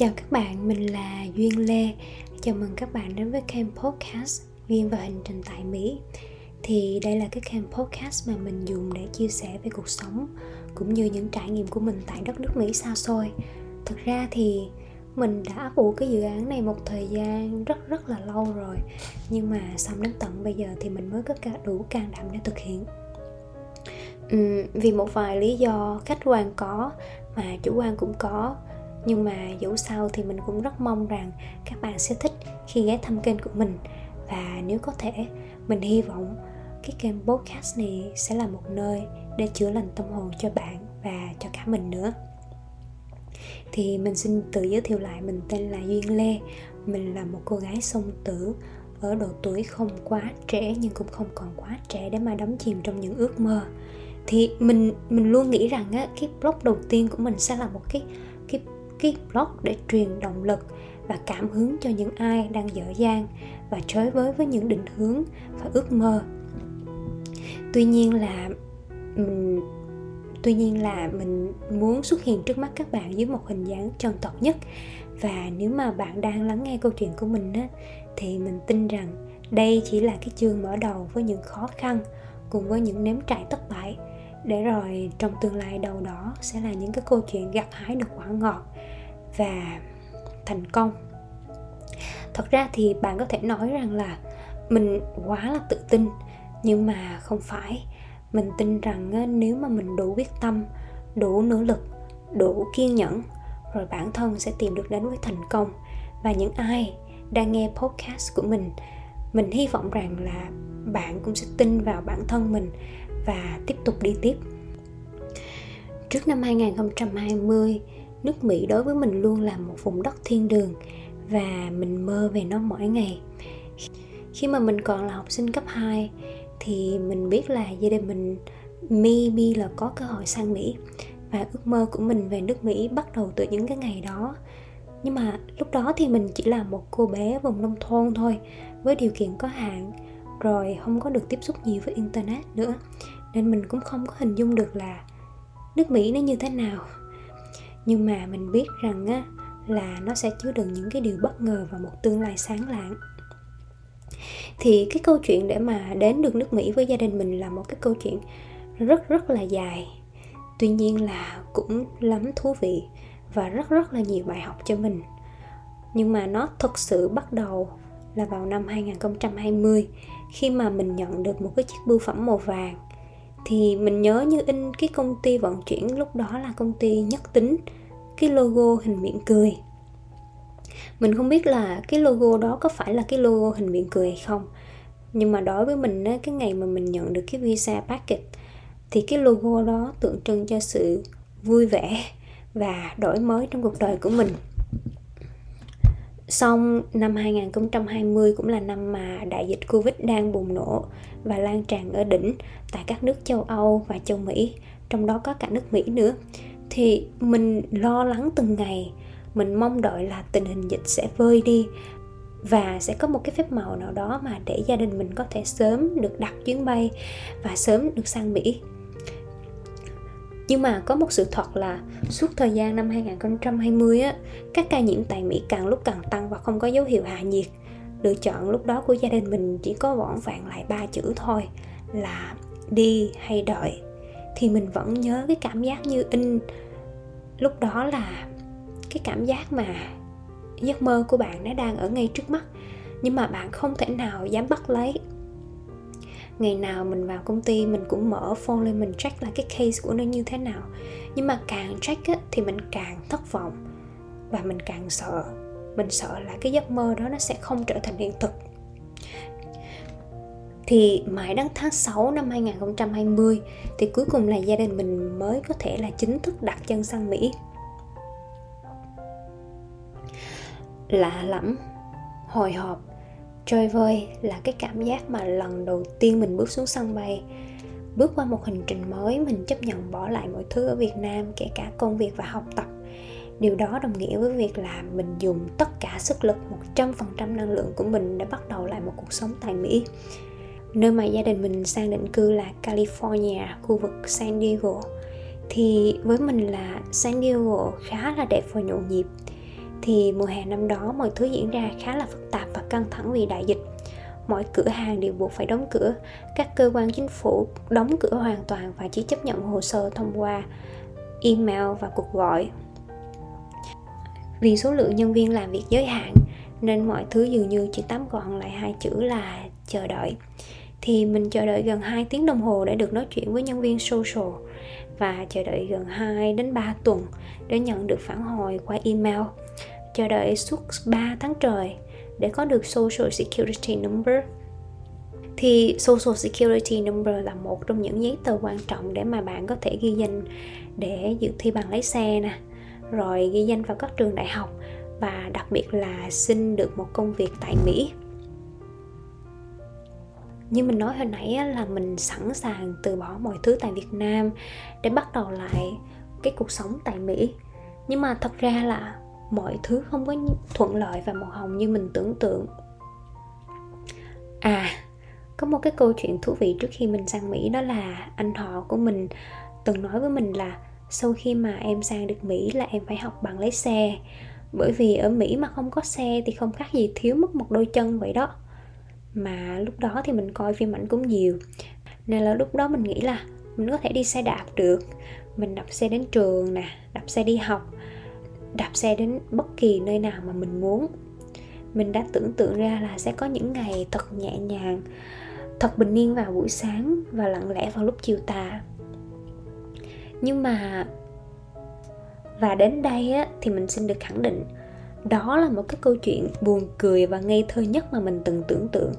Chào các bạn, mình là Duyên Lê. Chào mừng các bạn đến với kênh podcast Duyên và hành trình tại Mỹ. Thì đây là cái kênh podcast mà mình dùng để chia sẻ về cuộc sống Cũng như những trải nghiệm của mình tại đất nước Mỹ xa xôi. Thực ra thì mình đã ấp ủ cái dự án này một thời gian rất rất là lâu rồi. Nhưng mà xong đến tận bây giờ thì mình mới có đủ can đảm để thực hiện. Ừ, Vì một vài lý do khách quan có mà chủ quan cũng có nhưng mà dẫu sao thì mình cũng rất mong rằng các bạn sẽ thích khi ghé thăm kênh của mình. Và nếu có thể, mình hy vọng cái kênh podcast này sẽ là một nơi để chữa lành tâm hồn cho bạn và cho cả mình nữa. Thì mình xin tự giới thiệu lại, mình tên là duyên lê. Mình là một cô gái song tử ở độ tuổi không quá trẻ nhưng cũng không còn quá trẻ để mà đắm chìm trong những ước mơ. Thì mình mình luôn nghĩ rằng á, cái blog đầu tiên của mình sẽ là một cái cái blog để truyền động lực và cảm hứng cho những ai đang dở dang và chơi với với những định hướng và ước mơ. Tuy nhiên là mình tuy nhiên là mình muốn xuất hiện trước mắt các bạn dưới một hình dáng chân thật nhất. Và nếu mà bạn đang lắng nghe câu chuyện của mình á, thì mình tin rằng đây chỉ là cái chương mở đầu với những khó khăn cùng với những nếm trải thất bại. Để rồi trong tương lai đâu đó sẽ là những cái câu chuyện gặt hái được quả ngọt và thành công. Thật ra thì bạn có thể nói rằng là mình quá là tự tin, nhưng mà không phải. Mình tin rằng ờ, nếu mà mình đủ quyết tâm, đủ nỗ lực, đủ kiên nhẫn, rồi bản thân sẽ tìm được đến với thành công. Và những ai đang nghe podcast của mình mình hy vọng rằng là bạn cũng sẽ tin vào bản thân mình và tiếp tục đi tiếp. Trước năm 2020 nước Mỹ đối với mình luôn là một vùng đất thiên đường và mình mơ về nó mỗi ngày. Khi mà mình còn là học sinh cấp 2 thì mình biết là gia đình mình maybe là có cơ hội sang Mỹ và ước mơ của mình về nước Mỹ bắt đầu từ những cái ngày đó. Nhưng mà lúc đó thì mình chỉ là một cô bé vùng nông thôn thôi, với điều kiện có hạn, rồi không có được tiếp xúc nhiều với internet nữa nên mình cũng không có hình dung được là nước Mỹ nó như thế nào nhưng mà mình biết rằng á, là nó sẽ chứa đựng những cái điều bất ngờ và một tương lai sáng lạng. Thì cái câu chuyện để mà đến được nước Mỹ với gia đình mình là một cái câu chuyện rất rất là dài. Tuy nhiên là cũng lắm thú vị và rất rất là nhiều bài học cho mình. Nhưng mà nó thực sự bắt đầu là vào năm 2020 khi mà mình nhận được một cái chiếc bưu phẩm màu vàng thì mình nhớ như in cái công ty vận chuyển lúc đó là công ty nhất tính cái logo hình miệng cười. Mình không biết là cái logo đó có phải là cái logo hình miệng cười hay không nhưng mà đối với mình á, cái ngày mà mình nhận được cái visa packet thì cái logo đó tượng trưng cho sự vui vẻ và đổi mới trong cuộc đời của mình. Xong năm 2020 cũng là năm mà đại dịch Covid đang bùng nổ và lan tràn ở đỉnh tại các nước châu Âu và châu Mỹ, trong đó có cả nước Mỹ nữa. Thì mình lo lắng từng ngày, mình mong đợi là tình hình dịch sẽ vơi đi và sẽ có một cái phép màu nào đó mà để gia đình mình có thể sớm được đặt chuyến bay và sớm được sang Mỹ nhưng mà có một sự thật là suốt thời gian năm 2020 á, các ca nhiễm tại Mỹ càng lúc càng tăng và không có dấu hiệu hạ nhiệt. Lựa chọn lúc đó của gia đình mình chỉ có vỏn vẹn lại ba chữ thôi là đi hay đợi. Thì mình vẫn nhớ cái cảm giác như in lúc đó là cái cảm giác mà giấc mơ của bạn nó đang ở ngay trước mắt nhưng mà bạn không thể nào dám bắt lấy ngày nào mình vào công ty mình cũng mở phone lên mình check là cái case của nó như thế nào. Nhưng mà càng check á, thì mình càng thất vọng. Và mình càng sợ. Mình sợ là cái giấc mơ đó nó sẽ không trở thành hiện thực. Thì mãi đến tháng 6 năm 2020 thì cuối cùng là gia đình mình mới có thể là chính thức đặt chân sang Mỹ. Lạ lắm, hồi hộp trôi vơi là cái cảm giác mà lần đầu tiên mình bước xuống sân bay. Bước qua một hành trình mới mình chấp nhận bỏ lại mọi thứ ở Việt Nam kể cả công việc và học tập. Điều đó đồng nghĩa với việc là mình dùng tất cả sức lực 100% năng lượng của mình để bắt đầu lại một cuộc sống tại Mỹ. Nơi mà gia đình mình sang định cư là California, khu vực San Diego. Thì với mình là San Diego khá là đẹp và nhộn nhịp thì mùa hè năm đó mọi thứ diễn ra khá là phức tạp và căng thẳng vì đại dịch. Mọi cửa hàng đều buộc phải đóng cửa, các cơ quan chính phủ đóng cửa hoàn toàn và chỉ chấp nhận hồ sơ thông qua email và cuộc gọi. Vì số lượng nhân viên làm việc giới hạn, nên mọi thứ dường như chỉ tóm gọn lại hai chữ là chờ đợi. Thì mình chờ đợi gần 2 tiếng đồng hồ để được nói chuyện với nhân viên social và chờ đợi gần 2 đến 3 tuần để nhận được phản hồi qua email. Chờ đợi suốt 3 tháng trời để có được social security number. Thì social security number là một trong những giấy tờ quan trọng để mà bạn có thể ghi danh để dự thi bằng lái xe nè, rồi ghi danh vào các trường đại học và đặc biệt là xin được một công việc tại Mỹ như mình nói hồi nãy là mình sẵn sàng từ bỏ mọi thứ tại Việt Nam để bắt đầu lại cái cuộc sống tại Mỹ. Nhưng mà thật ra là mọi thứ không có thuận lợi và màu hồng như mình tưởng tượng. À có một cái câu chuyện thú vị trước khi mình sang Mỹ đó là anh họ của mình từng nói với mình là sau khi mà em sang được Mỹ là em phải học bằng lái xe. Bởi vì ở Mỹ mà không có xe thì không khác gì thiếu mất một đôi chân vậy đó mà lúc đó thì mình coi phim ảnh cũng nhiều. Nên là lúc đó mình nghĩ là mình có thể đi xe đạp được. Mình đạp xe đến trường nè đạp xe đi học đạp xe đến bất kỳ nơi nào mà mình muốn. Mình đã tưởng tượng ra là sẽ có những ngày thật nhẹ nhàng thật bình yên vào buổi sáng và lặng lẽ vào lúc chiều tà. Nhưng mà và đến đây á, thì mình xin được khẳng định đó là một cái câu chuyện buồn cười và ngây thơ nhất mà mình từng tưởng tượng.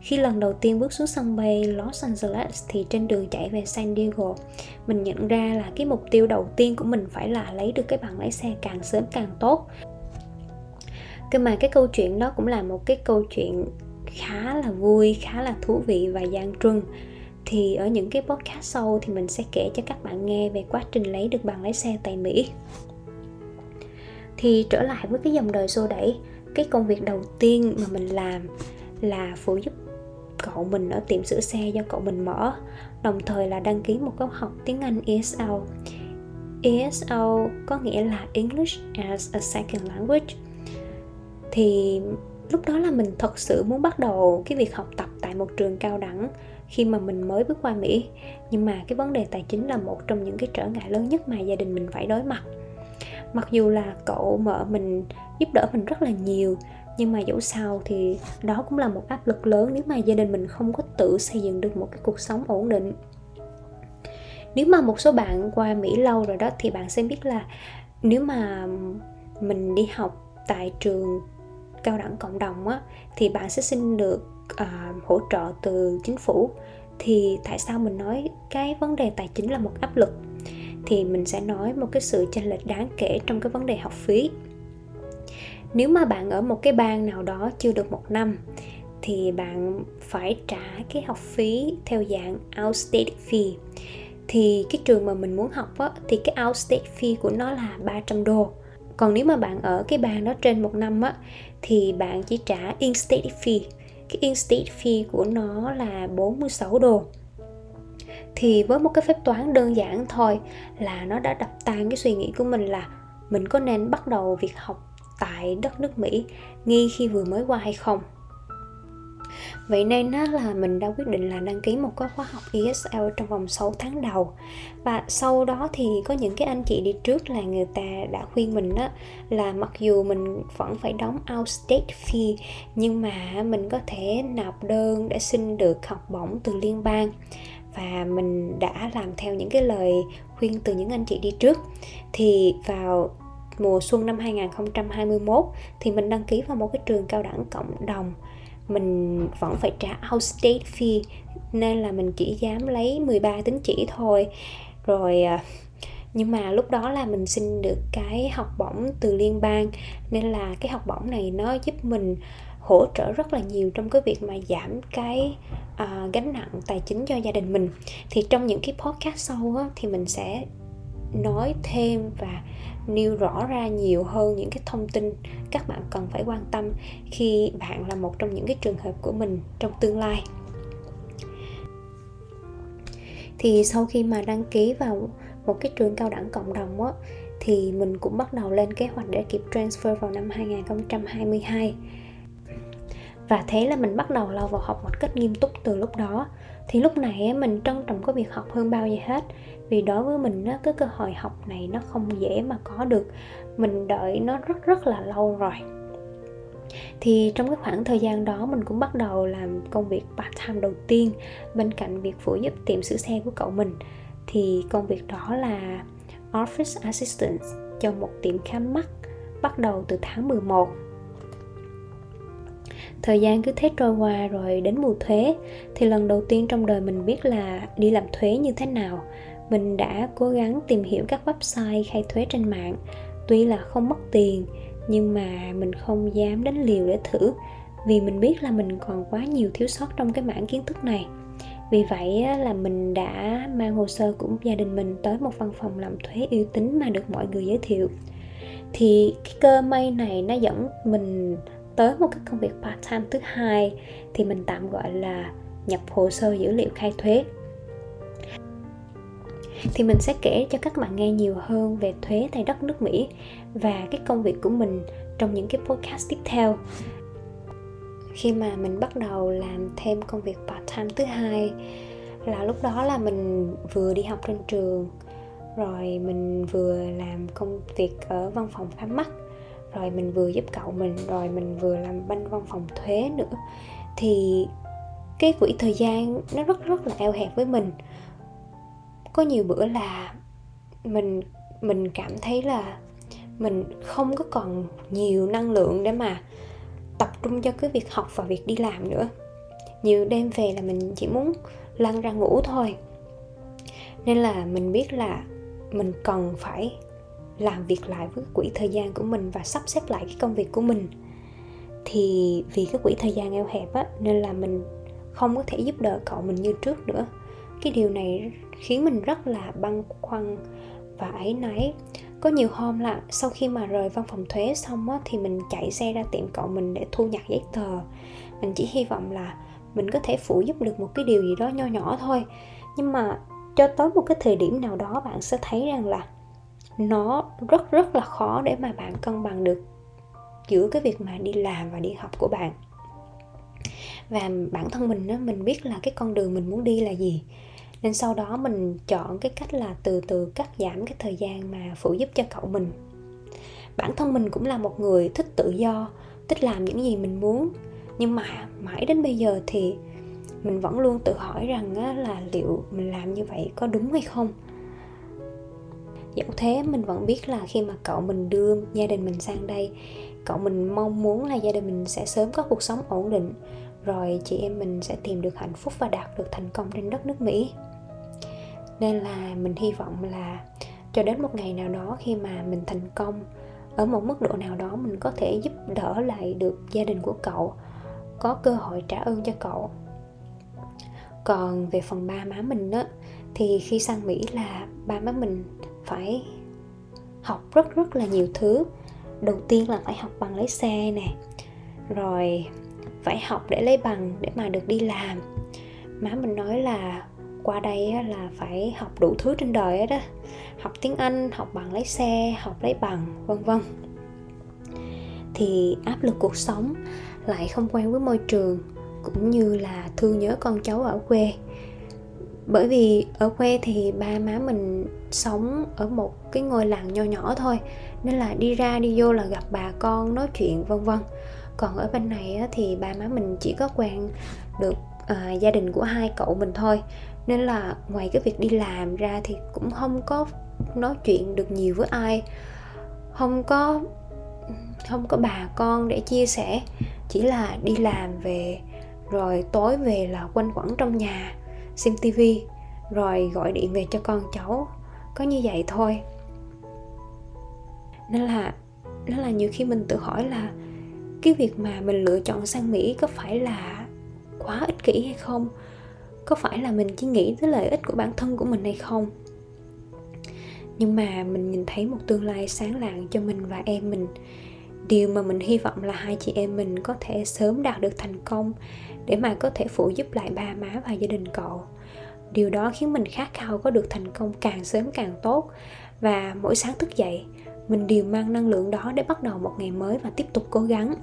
Khi lần đầu tiên bước xuống sân bay Los Angeles thì trên đường chạy về San Diego, mình nhận ra là cái mục tiêu đầu tiên của mình phải là lấy được cái bằng lái xe càng sớm càng tốt. Cơ mà cái câu chuyện đó cũng là một cái câu chuyện khá là vui, khá là thú vị và gian truân. Thì ở những cái podcast sau thì mình sẽ kể cho các bạn nghe về quá trình lấy được bằng lái xe tại Mỹ thì trở lại với cái dòng đời xô đẩy, cái công việc đầu tiên mà mình làm là phụ giúp cậu mình ở tiệm sửa xe do cậu mình mở, đồng thời là đăng ký một khóa học tiếng Anh ESL ESL có nghĩa là English as a Second Language. Thì lúc đó là mình thật sự muốn bắt đầu cái việc học tập tại một trường cao đẳng khi mà mình mới bước qua Mỹ. Nhưng mà cái vấn đề tài chính là một trong những cái trở ngại lớn nhất mà gia đình mình phải đối mặt mặc dù là cậu mợ mình giúp đỡ mình rất là nhiều nhưng mà dẫu sao thì đó cũng là một áp lực lớn nếu mà gia đình mình không có tự xây dựng được một cái cuộc sống ổn định. Nếu mà một số bạn qua mỹ lâu rồi đó thì bạn sẽ biết là nếu mà mình đi học tại trường cao đẳng cộng đồng á thì bạn sẽ xin được uh, hỗ trợ từ chính phủ. Thì tại sao mình nói cái vấn đề tài chính là một áp lực? Thì mình sẽ nói một cái sự chênh lệch đáng kể trong cái vấn đề học phí. Nếu mà bạn ở một cái bang nào đó chưa được một năm thì bạn phải trả cái học phí theo dạng outstate fee. Thì cái trường mà mình muốn học á, thì cái outstate fee của nó là 300 đô. Còn nếu mà bạn ở cái bang đó trên một năm á, thì bạn chỉ trả in-state fee. Cái in-state fee của nó là 46 đô thì với một cái phép toán đơn giản thôi là nó đã đập tan cái suy nghĩ của mình là mình có nên bắt đầu việc học tại đất nước Mỹ ngay khi vừa mới qua hay không. Vậy nên á, là mình đã quyết định là đăng ký một cái khóa học ESL trong vòng 6 tháng đầu. Và sau đó thì có những cái anh chị đi trước là người ta đã khuyên mình á, là mặc dù mình vẫn phải đóng out state fee Nhưng mà mình có thể nộp đơn để xin được học bổng từ liên bang và mình đã làm theo những cái lời khuyên từ những anh chị đi trước. Thì vào mùa xuân năm 2021 thì mình đăng ký vào một cái trường cao đẳng cộng đồng. Mình vẫn phải trả outstate fee, nên là mình chỉ dám lấy 13 tín chỉ thôi. Rồi à, nhưng mà lúc đó là mình xin được cái học bổng từ liên bang, nên là cái học bổng này nó giúp mình hỗ trợ rất là nhiều trong cái việc mà giảm cái uh, gánh nặng tài chính cho gia đình mình. Thì trong những cái podcast sau á, thì mình sẽ nói thêm và nêu rõ ra nhiều hơn những cái thông tin các bạn cần phải quan tâm khi bạn là một trong những cái trường hợp của mình trong tương lai. Thì sau khi mà đăng ký vào một cái trường cao đẳng cộng đồng á thì mình cũng bắt đầu lên kế hoạch để kịp transfer vào năm 2022 và thế là mình bắt đầu lao vào học một cách nghiêm túc từ lúc đó. Thì lúc này mình trân trọng cái việc học hơn bao giờ hết. Vì đối với mình cái cơ hội học này nó không dễ mà có được. Mình đợi nó rất rất là lâu rồi. Thì trong cái khoảng thời gian đó, mình cũng bắt đầu làm công việc part time đầu tiên bên cạnh việc phụ giúp tiệm sửa xe của cậu mình. Thì công việc đó là office assistant cho một tiệm khám mắt bắt đầu từ tháng 11 thời gian cứ thế trôi qua rồi đến mùa thuế, thì lần đầu tiên trong đời mình biết là đi làm thuế như thế nào. Mình đã cố gắng tìm hiểu các website khai thuế trên mạng. Tuy là không mất tiền, nhưng mà mình không dám đánh liều để thử, vì mình biết là mình còn quá nhiều thiếu sót trong cái mảng kiến thức này. Vì vậy là mình đã mang hồ sơ của gia đình mình tới một văn phòng làm thuế uy tín mà được mọi người giới thiệu. Thì cái cơ may này nó dẫn mình tới một cái công việc part time thứ hai thì mình tạm gọi là nhập hồ sơ dữ liệu khai thuế. Thì mình sẽ kể cho các bạn nghe nhiều hơn về thuế tại đất nước Mỹ và cái công việc của mình trong những cái podcast tiếp theo. Khi mà mình bắt đầu làm thêm công việc part time thứ hai là lúc đó là mình vừa đi học trên trường, rồi mình vừa làm công việc ở văn phòng khám mắt rồi mình vừa giúp cậu mình, rồi mình vừa làm bên văn phòng thuế nữa. Thì cái quỹ thời gian nó rất rất là eo hẹp với mình. Có nhiều bữa là mình mình cảm thấy là mình không có còn nhiều năng lượng để mà tập trung cho cái việc học và việc đi làm nữa. Nhiều đêm về là mình chỉ muốn lăn ra ngủ thôi. Nên là mình biết là mình cần phải làm việc lại với quỹ thời gian của mình và sắp xếp lại cái công việc của mình. Thì vì cái quỹ thời gian eo hẹp á nên là mình không có thể giúp đỡ cậu mình như trước nữa. Cái điều này khiến mình rất là băn khoăn và ấy náy. Có nhiều hôm là sau khi mà rời văn phòng thuế xong á, thì mình chạy xe ra tiệm cậu mình để thu nhặt giấy tờ. Mình chỉ hy vọng là mình có thể phụ giúp được một cái điều gì đó nho nhỏ thôi. Nhưng mà cho tới một cái thời điểm nào đó bạn sẽ thấy rằng là nó rất rất là khó để mà bạn cân bằng được giữa cái việc mà đi làm và đi học của bạn. Và bản thân mình á mình biết là cái con đường mình muốn đi là gì. Nên sau đó mình chọn cái cách là từ từ cắt giảm cái thời gian mà phụ giúp cho cậu mình. Bản thân mình cũng là một người thích tự do thích làm những gì mình muốn. Nhưng mà mãi đến bây giờ thì mình vẫn luôn tự hỏi rằng á, là liệu mình làm như vậy có đúng hay không? Dẫu thế, mình vẫn biết là khi mà cậu mình đưa gia đình mình sang đây, cậu mình mong muốn là gia đình mình sẽ sớm có cuộc sống ổn định, rồi chị em mình sẽ tìm được hạnh phúc và đạt được thành công trên đất nước mỹ. Nên là mình hy vọng là cho đến một ngày nào đó khi mà mình thành công, ở một mức độ nào đó mình có thể giúp đỡ lại được gia đình của cậu, có cơ hội trả ơn cho cậu. Còn về phần ba má mình á, thì khi sang mỹ là ba má mình phải học rất rất là nhiều thứ. Đầu tiên là phải học bằng lấy xe nè, rồi phải học để lấy bằng để mà được đi làm. Má mình nói là qua đây là phải học đủ thứ trên đời đó học tiếng anh, học bằng lấy xe, học lấy bằng, vân vân. Thì áp lực cuộc sống lại không quen với môi trường, cũng như là thương nhớ con cháu ở quê bởi vì ở quê thì ba má mình sống ở một cái ngôi làng nho nhỏ thôi nên là đi ra đi vô là gặp bà con nói chuyện vân vân. Còn ở bên này thì ba má mình chỉ có quen được à, gia đình của hai cậu mình thôi. Nên là ngoài cái việc đi làm ra thì cũng không có nói chuyện được nhiều với ai. Không có không có bà con để chia sẻ chỉ là đi làm về rồi tối về là quanh quẩn trong nhà xem tivi rồi gọi điện về cho con cháu. Có như vậy thôi. Nên là nó là nhiều khi mình tự hỏi là cái việc mà mình lựa chọn sang mỹ có phải là quá ích kỷ hay không? Có phải là mình chỉ nghĩ tới lợi ích của bản thân của mình hay không? Nhưng mà mình nhìn thấy một tương lai sáng lạng cho mình và em mình. Điều mà mình hy vọng là hai chị em mình có thể sớm đạt được thành công để mà có thể phụ giúp lại ba má và gia đình cậu. Điều đó khiến mình khát khao có được thành công càng sớm càng tốt. Và mỗi sáng thức dậy mình đều mang năng lượng đó để bắt đầu một ngày mới và tiếp tục cố gắng.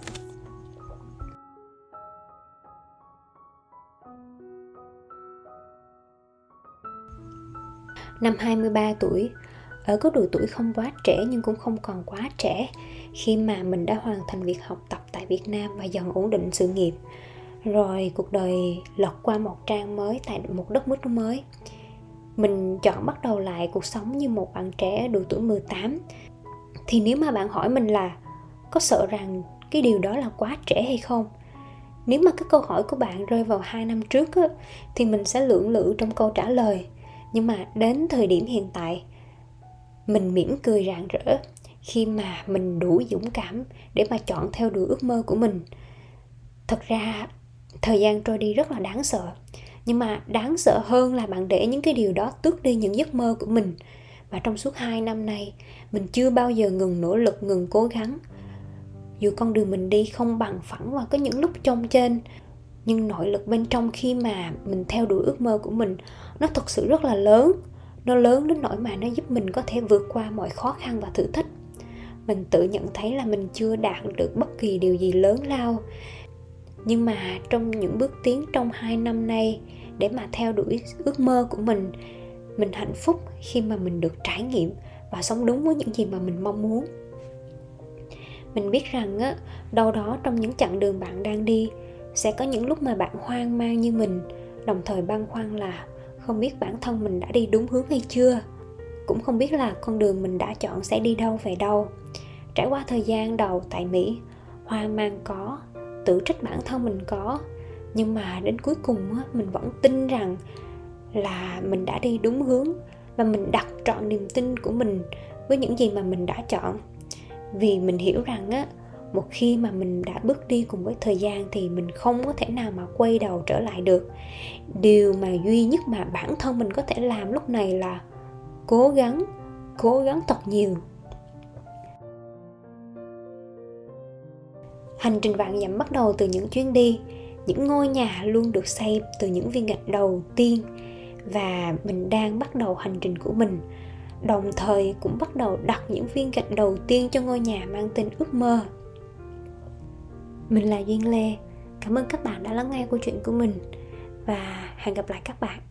Năm 23 tuổi, ở có độ tuổi không quá trẻ nhưng cũng không còn quá trẻ khi mà mình đã hoàn thành việc học tập tại Việt Nam và dần ổn định sự nghiệp rồi cuộc đời lọt qua một trang mới tại một đất nước mới. Mình chọn bắt đầu lại cuộc sống như một bạn trẻ độ tuổi 18 thì nếu mà bạn hỏi mình là có sợ rằng cái điều đó là quá trẻ hay không? Nếu mà cái câu hỏi của bạn rơi vào hai năm trước á, thì mình sẽ lưỡng lự trong câu trả lời. Nhưng mà đến thời điểm hiện tại mình mỉm cười rạng rỡ khi mà mình đủ dũng cảm để mà chọn theo đuổi ước mơ của mình. Thật ra thời gian trôi đi rất là đáng sợ. Nhưng mà đáng sợ hơn là bạn để những cái điều đó tước đi những giấc mơ của mình. Và trong suốt hai năm nay, mình chưa bao giờ ngừng nỗ lực, ngừng cố gắng. Dù con đường mình đi không bằng phẳng và có những lúc trông trên, nhưng nội lực bên trong khi mà mình theo đuổi ước mơ của mình, nó thật sự rất là lớn. Nó lớn đến nỗi mà nó giúp mình có thể vượt qua mọi khó khăn và thử thách. Mình tự nhận thấy là mình chưa đạt được bất kỳ điều gì lớn lao nhưng mà trong những bước tiến trong hai năm nay, để mà theo đuổi ước mơ của mình mình hạnh phúc khi mà mình được trải nghiệm và sống đúng với những gì mà mình mong muốn. Mình biết rằng á, đâu đó trong những chặng đường bạn đang đi, sẽ có những lúc mà bạn hoang mang như mình, đồng thời băn khoăn là không biết bản thân mình đã đi đúng hướng hay chưa. Cũng không biết là con đường mình đã chọn sẽ đi đâu về đâu. Trải qua thời gian đầu tại mỹ, hoang mang có tự trách bản thân mình có. Nhưng mà đến cuối cùng á, mình vẫn tin rằng là mình đã đi đúng hướng và mình đặt trọn niềm tin của mình với những gì mà mình đã chọn. Vì mình hiểu rằng á, một khi mà mình đã bước đi cùng với thời gian thì mình không có thể nào mà quay đầu trở lại được. Điều mà duy nhất mà bản thân mình có thể làm lúc này là cố gắng cố gắng thật nhiều. Hành trình vạn dặm bắt đầu từ những chuyến đi. Những ngôi nhà luôn được xây từ những viên gạch đầu tiên. Và mình đang bắt đầu hành trình của mình. Đồng thời cũng bắt đầu đặt những viên gạch đầu tiên cho ngôi nhà mang tên ước mơ. Mình là duyên lê. Cảm ơn các bạn đã lắng nghe câu chuyện của mình. Và hẹn gặp lại các bạn.